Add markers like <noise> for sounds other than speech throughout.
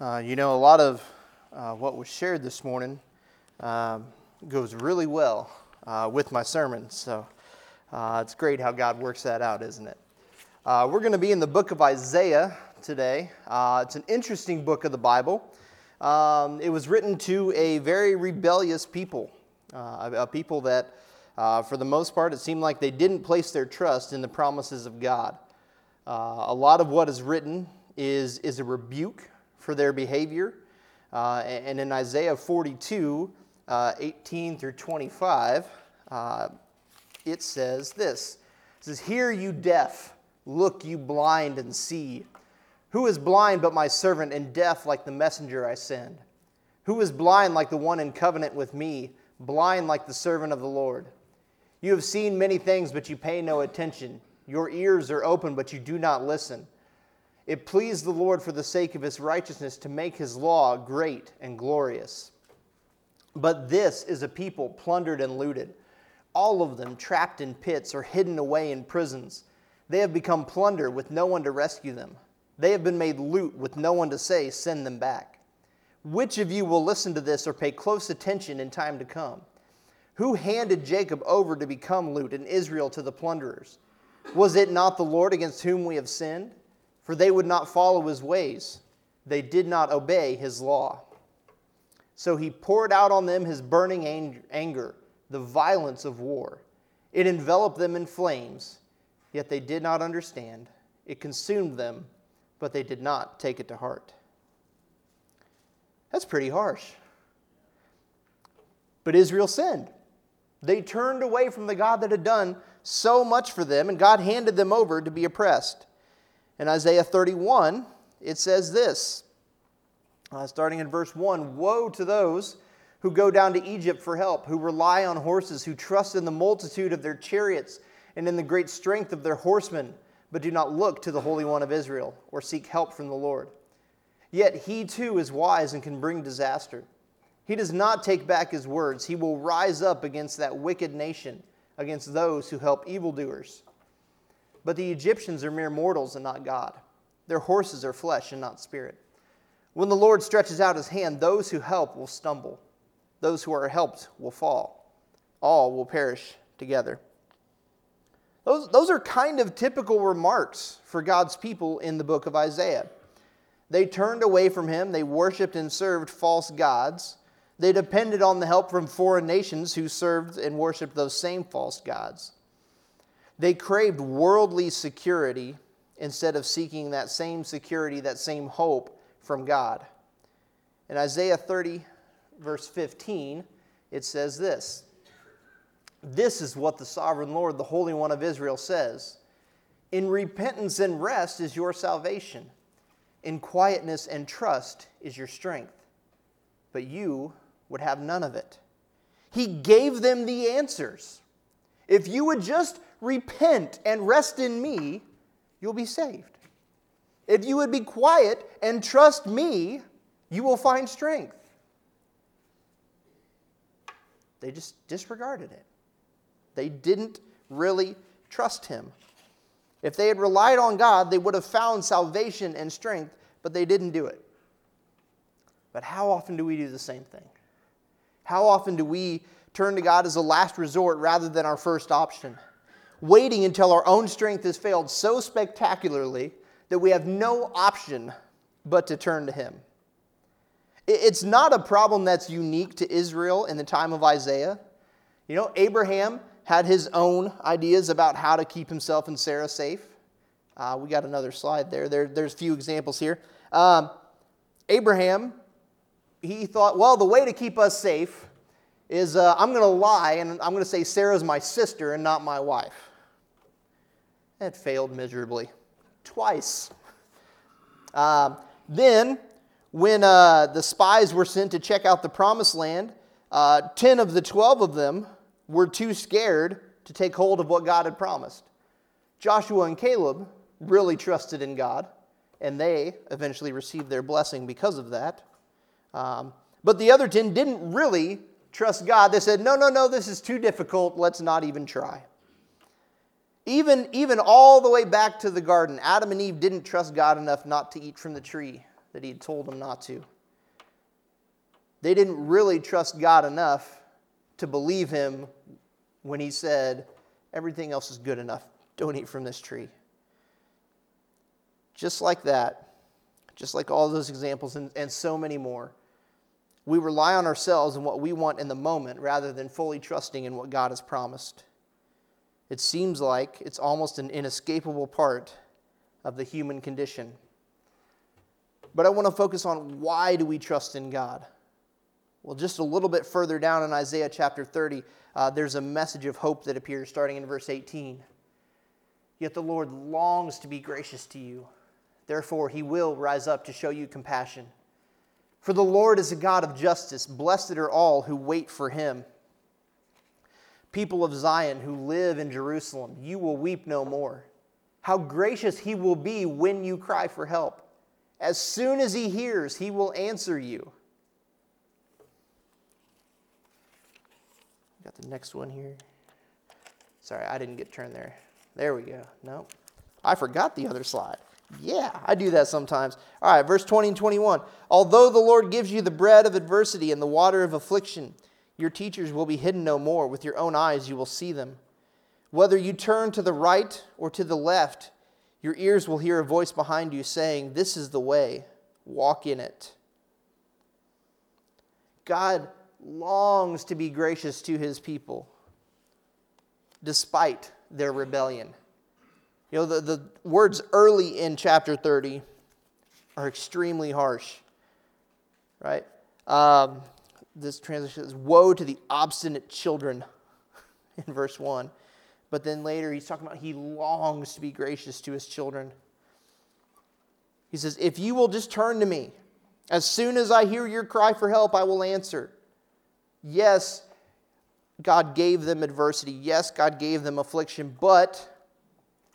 Uh, you know, a lot of uh, what was shared this morning um, goes really well uh, with my sermon. So uh, it's great how God works that out, isn't it? Uh, we're going to be in the book of Isaiah today. It's an interesting book of the Bible. Um, it was written to a very rebellious people, a people that, for the most part, it seemed like they didn't place their trust in the promises of God. a lot of what is written is, is a rebuke for their behavior. Uh, and in Isaiah 42, uh, 18 through 25, uh, it says this It says, Hear you deaf, look you blind and see. Who is blind but my servant, and deaf like the messenger I send? Who is blind like the one in covenant with me, blind like the servant of the Lord? You have seen many things, but you pay no attention. Your ears are open, but you do not listen. It pleased the Lord for the sake of his righteousness to make his law great and glorious. But this is a people plundered and looted, all of them trapped in pits or hidden away in prisons. They have become plunder with no one to rescue them. They have been made loot with no one to say, Send them back. Which of you will listen to this or pay close attention in time to come? Who handed Jacob over to become loot and Israel to the plunderers? Was it not the Lord against whom we have sinned? For they would not follow his ways. They did not obey his law. So he poured out on them his burning anger, the violence of war. It enveloped them in flames, yet they did not understand. It consumed them, but they did not take it to heart. That's pretty harsh. But Israel sinned. They turned away from the God that had done so much for them, and God handed them over to be oppressed. In Isaiah 31, it says this, uh, starting in verse 1 Woe to those who go down to Egypt for help, who rely on horses, who trust in the multitude of their chariots and in the great strength of their horsemen, but do not look to the Holy One of Israel or seek help from the Lord. Yet he too is wise and can bring disaster. He does not take back his words. He will rise up against that wicked nation, against those who help evildoers. But the Egyptians are mere mortals and not God. Their horses are flesh and not spirit. When the Lord stretches out his hand, those who help will stumble. Those who are helped will fall. All will perish together. Those, those are kind of typical remarks for God's people in the book of Isaiah. They turned away from him, they worshiped and served false gods. They depended on the help from foreign nations who served and worshiped those same false gods. They craved worldly security instead of seeking that same security, that same hope from God. In Isaiah 30, verse 15, it says this This is what the sovereign Lord, the Holy One of Israel, says In repentance and rest is your salvation, in quietness and trust is your strength. But you would have none of it. He gave them the answers. If you would just repent and rest in me, you'll be saved. If you would be quiet and trust me, you will find strength. They just disregarded it. They didn't really trust him. If they had relied on God, they would have found salvation and strength, but they didn't do it. But how often do we do the same thing? How often do we turn to God as a last resort rather than our first option? Waiting until our own strength has failed so spectacularly that we have no option but to turn to Him. It's not a problem that's unique to Israel in the time of Isaiah. You know, Abraham had his own ideas about how to keep himself and Sarah safe. Uh, we got another slide there. there. There's a few examples here. Um, Abraham, he thought, well, the way to keep us safe is uh, I'm going to lie and I'm going to say Sarah's my sister and not my wife. It failed miserably twice. Uh, then, when uh, the spies were sent to check out the promised land, uh, 10 of the 12 of them were too scared to take hold of what God had promised. Joshua and Caleb really trusted in God, and they eventually received their blessing because of that. Um, but the other 10 didn't really trust God. They said, No, no, no, this is too difficult. Let's not even try. Even, even all the way back to the garden, Adam and Eve didn't trust God enough not to eat from the tree that he had told them not to. They didn't really trust God enough to believe him when he said, Everything else is good enough. Don't eat from this tree. Just like that, just like all those examples and, and so many more, we rely on ourselves and what we want in the moment rather than fully trusting in what God has promised. It seems like it's almost an inescapable part of the human condition. But I want to focus on why do we trust in God? Well, just a little bit further down in Isaiah chapter 30, uh, there's a message of hope that appears starting in verse 18. Yet the Lord longs to be gracious to you. Therefore, he will rise up to show you compassion. For the Lord is a God of justice. Blessed are all who wait for him. People of Zion who live in Jerusalem, you will weep no more. How gracious he will be when you cry for help. As soon as he hears, he will answer you. Got the next one here. Sorry, I didn't get turned there. There we go. No, I forgot the other slide. Yeah, I do that sometimes. All right, verse 20 and 21. Although the Lord gives you the bread of adversity and the water of affliction, your teachers will be hidden no more. With your own eyes you will see them. Whether you turn to the right or to the left, your ears will hear a voice behind you saying, This is the way, walk in it. God longs to be gracious to his people despite their rebellion. You know, the, the words early in chapter 30 are extremely harsh, right? Um, this translation is Woe to the obstinate children <laughs> in verse 1. But then later he's talking about he longs to be gracious to his children. He says, If you will just turn to me, as soon as I hear your cry for help, I will answer. Yes, God gave them adversity. Yes, God gave them affliction. But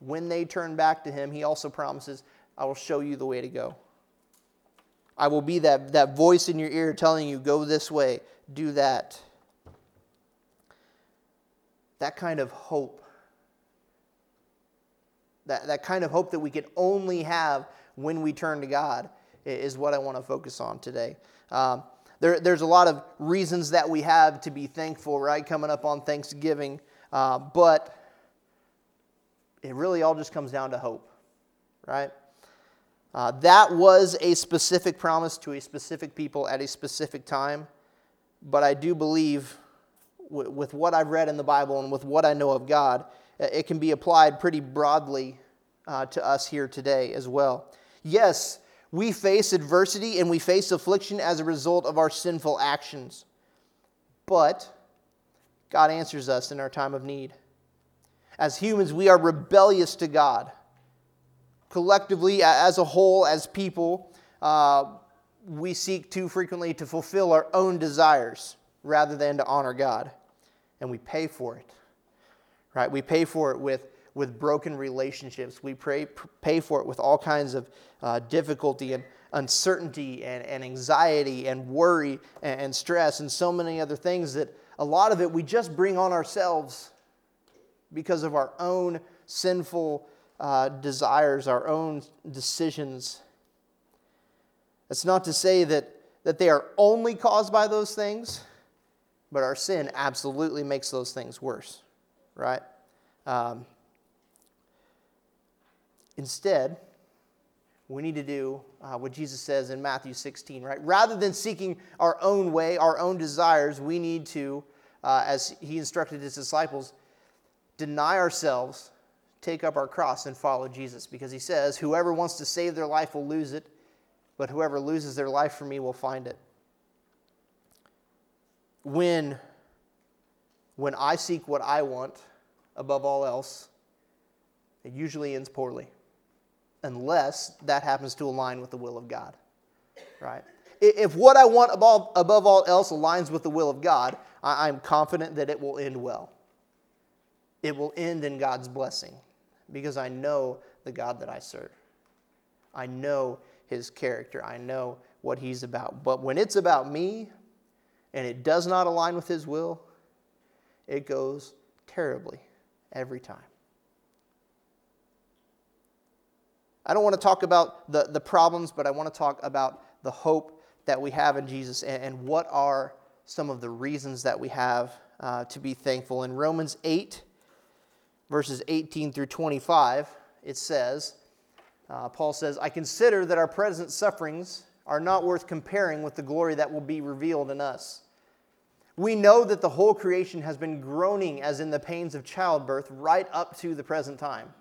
when they turn back to Him, He also promises, I will show you the way to go. I will be that, that voice in your ear telling you, go this way, do that. That kind of hope. That, that kind of hope that we can only have when we turn to God is what I want to focus on today. Um, there, there's a lot of reasons that we have to be thankful, right? Coming up on Thanksgiving. Uh, but it really all just comes down to hope, right? Uh, that was a specific promise to a specific people at a specific time. But I do believe, w- with what I've read in the Bible and with what I know of God, it can be applied pretty broadly uh, to us here today as well. Yes, we face adversity and we face affliction as a result of our sinful actions. But God answers us in our time of need. As humans, we are rebellious to God. Collectively, as a whole, as people, uh, we seek too frequently to fulfill our own desires rather than to honor God. And we pay for it. Right? We pay for it with with broken relationships. We pray, pay for it with all kinds of uh, difficulty and uncertainty and, and anxiety and worry and, and stress and so many other things that a lot of it we just bring on ourselves because of our own sinful uh, desires, our own decisions. That's not to say that, that they are only caused by those things, but our sin absolutely makes those things worse, right? Um, Instead, we need to do uh, what Jesus says in Matthew 16, right? Rather than seeking our own way, our own desires, we need to, uh, as he instructed his disciples, deny ourselves, take up our cross, and follow Jesus. Because he says, Whoever wants to save their life will lose it, but whoever loses their life for me will find it. When, when I seek what I want above all else, it usually ends poorly unless that happens to align with the will of God. Right? If what I want above, above all else aligns with the will of God, I'm confident that it will end well. It will end in God's blessing because I know the God that I serve. I know his character. I know what he's about. But when it's about me and it does not align with his will, it goes terribly every time. I don't want to talk about the, the problems, but I want to talk about the hope that we have in Jesus and, and what are some of the reasons that we have uh, to be thankful. In Romans 8, verses 18 through 25, it says, uh, Paul says, I consider that our present sufferings are not worth comparing with the glory that will be revealed in us. We know that the whole creation has been groaning as in the pains of childbirth right up to the present time.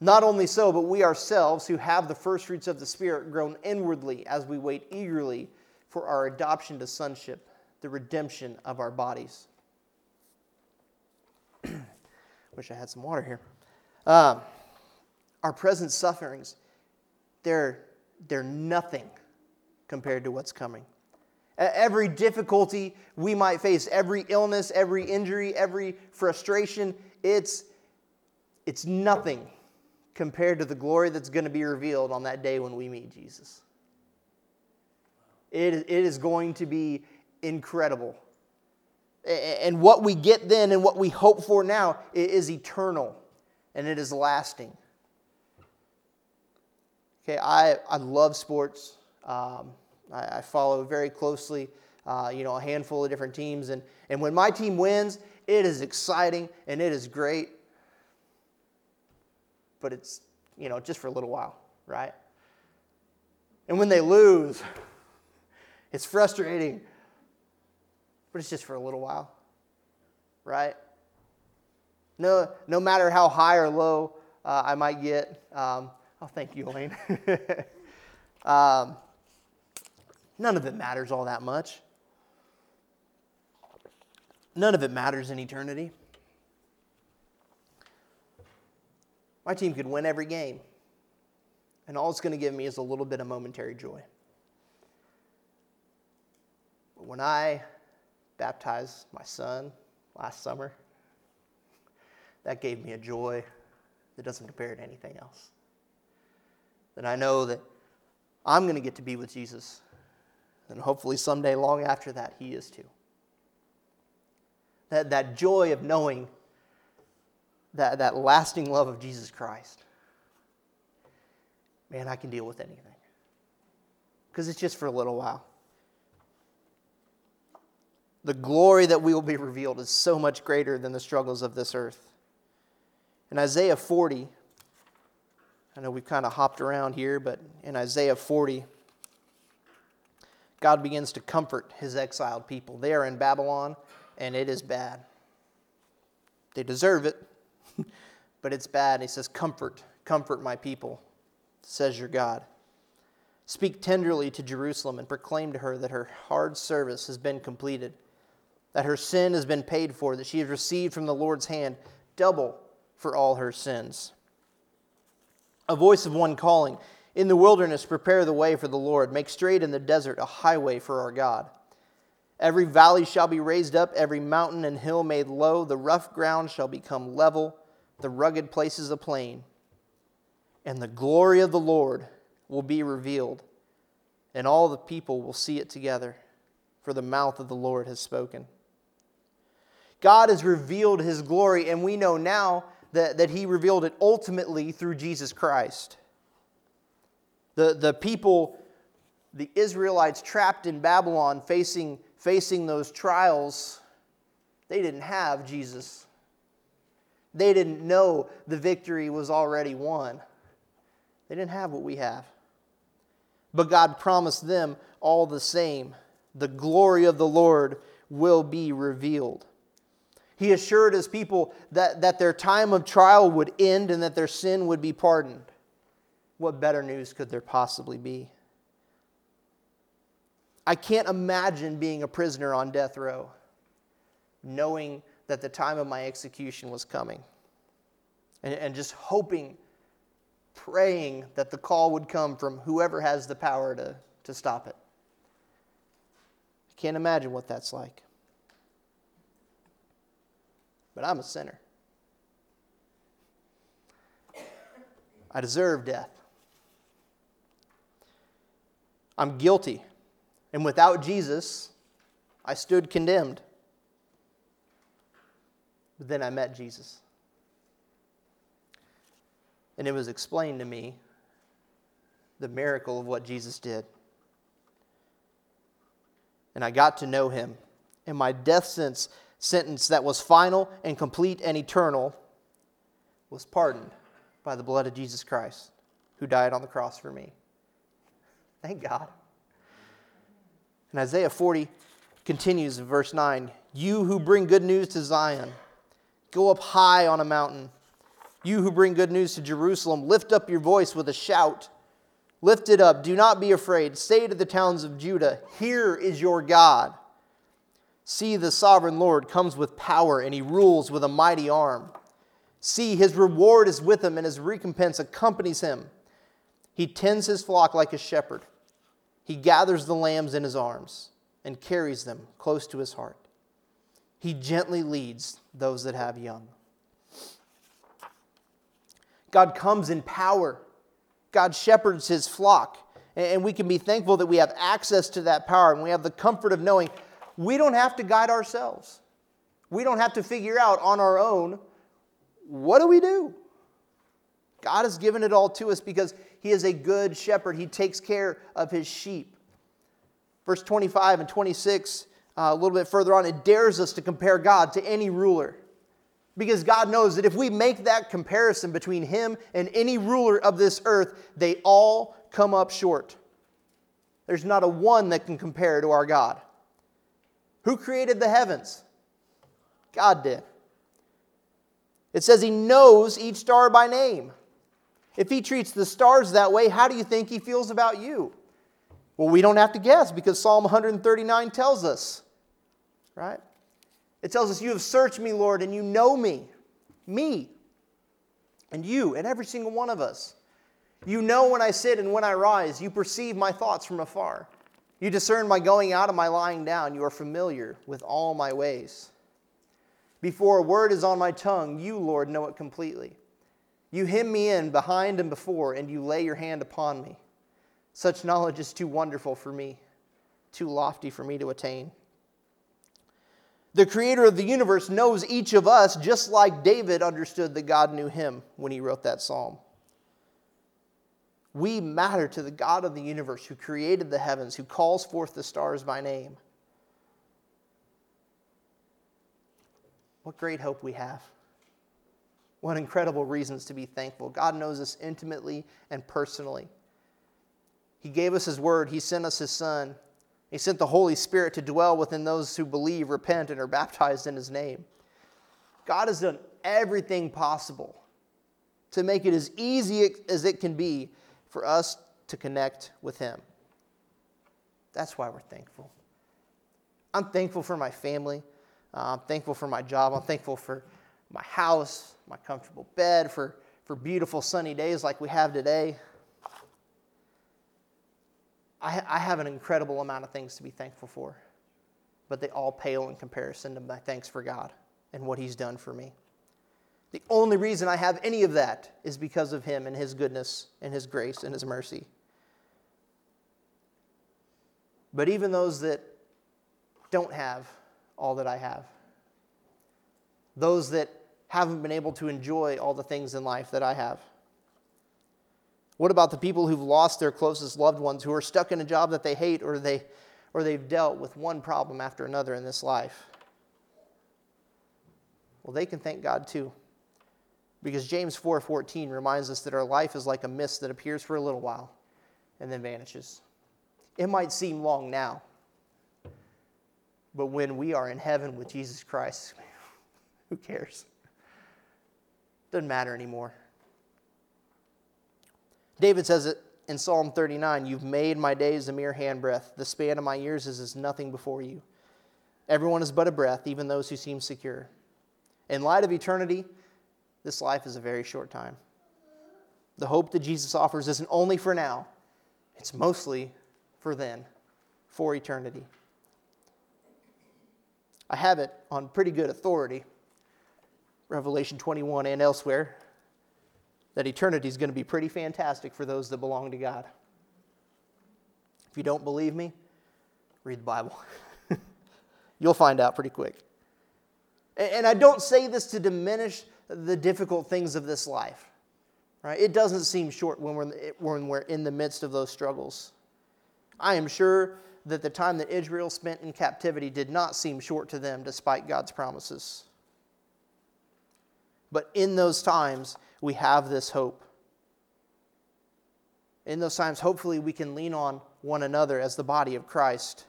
Not only so, but we ourselves, who have the first fruits of the Spirit, groan inwardly as we wait eagerly for our adoption to sonship, the redemption of our bodies. Wish I had some water here. Um, our present sufferings, they're, they're nothing compared to what's coming. Every difficulty we might face, every illness, every injury, every frustration, it's, it's nothing compared to the glory that's going to be revealed on that day when we meet Jesus. It, it is going to be incredible. And what we get then and what we hope for now is eternal and it is lasting. Okay, I, I love sports. Um, I, I, follow very closely, uh, you know, a handful of different teams. And, and when my team wins, it is exciting and it is great but it's, you know, just for a little while, right? And when they lose, <laughs> it's frustrating, but it's just for a little while, right? No, no matter how high or low uh, I might get. Um, oh, thank you, Elaine. <laughs> um, none of it matters all that much. None of it matters in eternity. My team could win every game, and all it's going to give me is a little bit of momentary joy. But when I baptized my son last summer, that gave me a joy that doesn't compare to anything else. That I know that I'm going to get to be with Jesus, and hopefully someday long after that, he is too. That, that joy of knowing that, that lasting love of Jesus Christ, man, I can deal with anything. Because it's just for a little while. The glory that we will be revealed is so much greater than the struggles of this earth. In Isaiah 40, I know we've kind of hopped around here, but in Isaiah 40, God begins to comfort his exiled people. They are in Babylon, and it is bad. They deserve it, <laughs> but it's bad. He says, Comfort, comfort my people, says your God. Speak tenderly to Jerusalem and proclaim to her that her hard service has been completed, that her sin has been paid for, that she has received from the Lord's hand double for all her sins. A voice of one calling, In the wilderness, prepare the way for the Lord, make straight in the desert a highway for our God. Every valley shall be raised up, every mountain and hill made low, the rough ground shall become level the rugged places a plain, and the glory of the Lord will be revealed, and all the people will see it together, for the mouth of the Lord has spoken. God has revealed his glory, and we know now that, that he revealed it ultimately through Jesus Christ. The, the people, the Israelites trapped in Babylon, facing, facing those trials, they didn't have Jesus. They didn't know the victory was already won. They didn't have what we have. But God promised them all the same the glory of the Lord will be revealed. He assured his people that, that their time of trial would end and that their sin would be pardoned. What better news could there possibly be? I can't imagine being a prisoner on death row, knowing that the time of my execution was coming. And, and just hoping, praying that the call would come from whoever has the power to, to stop it. I can't imagine what that's like. But I'm a sinner. I deserve death. I'm guilty. And without Jesus, I stood condemned. But then I met Jesus. And it was explained to me the miracle of what Jesus did. And I got to know him. And my death sentence, sentence that was final and complete and eternal was pardoned by the blood of Jesus Christ, who died on the cross for me. Thank God. And Isaiah 40 continues in verse 9 You who bring good news to Zion, go up high on a mountain. You who bring good news to Jerusalem, lift up your voice with a shout. Lift it up. Do not be afraid. Say to the towns of Judah, Here is your God. See, the sovereign Lord comes with power, and he rules with a mighty arm. See, his reward is with him, and his recompense accompanies him. He tends his flock like a shepherd. He gathers the lambs in his arms and carries them close to his heart. He gently leads those that have young. God comes in power. God shepherds his flock. And we can be thankful that we have access to that power and we have the comfort of knowing we don't have to guide ourselves. We don't have to figure out on our own what do we do? God has given it all to us because he is a good shepherd. He takes care of his sheep. Verse 25 and 26, uh, a little bit further on, it dares us to compare God to any ruler. Because God knows that if we make that comparison between him and any ruler of this earth, they all come up short. There's not a one that can compare to our God. Who created the heavens? God did. It says he knows each star by name. If he treats the stars that way, how do you think he feels about you? Well, we don't have to guess because Psalm 139 tells us, right? It tells us, You have searched me, Lord, and you know me. Me. And you, and every single one of us. You know when I sit and when I rise. You perceive my thoughts from afar. You discern my going out and my lying down. You are familiar with all my ways. Before a word is on my tongue, you, Lord, know it completely. You hem me in behind and before, and you lay your hand upon me. Such knowledge is too wonderful for me, too lofty for me to attain. The creator of the universe knows each of us just like David understood that God knew him when he wrote that psalm. We matter to the God of the universe who created the heavens, who calls forth the stars by name. What great hope we have. What incredible reasons to be thankful. God knows us intimately and personally. He gave us His word, He sent us His Son. He sent the Holy Spirit to dwell within those who believe, repent, and are baptized in His name. God has done everything possible to make it as easy as it can be for us to connect with Him. That's why we're thankful. I'm thankful for my family. Uh, I'm thankful for my job. I'm thankful for my house, my comfortable bed, for, for beautiful sunny days like we have today. I, I have an incredible amount of things to be thankful for, but they all pale in comparison to my thanks for God and what He's done for me. The only reason I have any of that is because of Him and His goodness and His grace and His mercy. But even those that don't have all that I have, those that haven't been able to enjoy all the things in life that I have? What about the people who've lost their closest loved ones, who are stuck in a job that they hate, or, they, or they've dealt with one problem after another in this life? Well, they can thank God too. Because James 4:14 reminds us that our life is like a mist that appears for a little while and then vanishes. It might seem long now, but when we are in heaven with Jesus Christ, <laughs> who cares? Doesn't matter anymore. David says it in Psalm 39 You've made my days a mere handbreadth. The span of my years is as nothing before you. Everyone is but a breath, even those who seem secure. In light of eternity, this life is a very short time. The hope that Jesus offers isn't only for now, it's mostly for then, for eternity. I have it on pretty good authority Revelation 21 and elsewhere, that eternity is going to be pretty fantastic for those that belong to God. If you don't believe me, read the Bible. <laughs> You'll find out pretty quick. And I don't say this to diminish the difficult things of this life. Right? It doesn't seem short when we're, when we're in the midst of those struggles. I am sure that the time that Israel spent in captivity did not seem short to them despite God's promises. But in those times, we have this hope. In those times, hopefully, we can lean on one another as the body of Christ,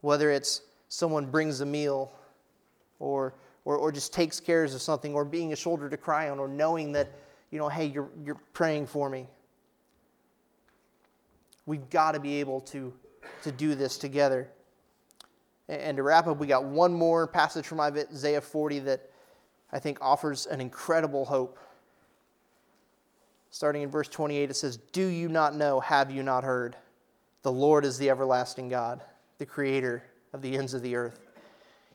whether it's someone brings a meal or, or, or just takes cares of something or being a shoulder to cry on or knowing that, you know, hey, you're, you're praying for me. We've got to be able to, to do this together. And to wrap up, we got one more passage from Isaiah 40 that I think offers an incredible hope. Starting in verse 28, it says, Do you not know, have you not heard? The Lord is the everlasting God, the creator of the ends of the earth.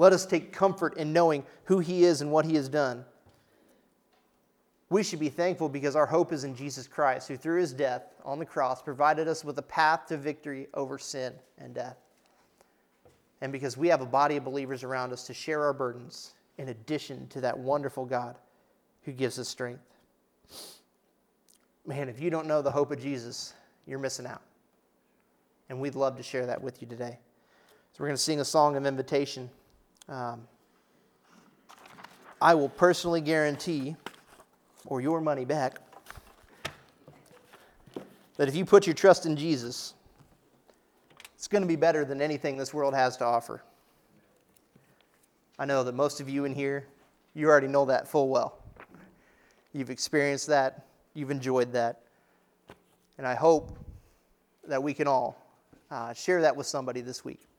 Let us take comfort in knowing who He is and what He has done we should be thankful because our hope is in Jesus Christ, who through his death on the cross provided us with a path to victory over sin and death. And because we have a body of believers around us to share our burdens, in addition to that wonderful God who gives us strength. Man, if you don't know the hope of Jesus, you're missing out. And we'd love to share that with you today. So we're going to sing a song of invitation. Um, I will personally guarantee or your money back. That if you put your trust in Jesus, it's going to be better than anything this world has to offer. I know that most of you in here, you already know that full well. You've experienced that, you've enjoyed that. And I hope that we can all uh, share that with somebody this week.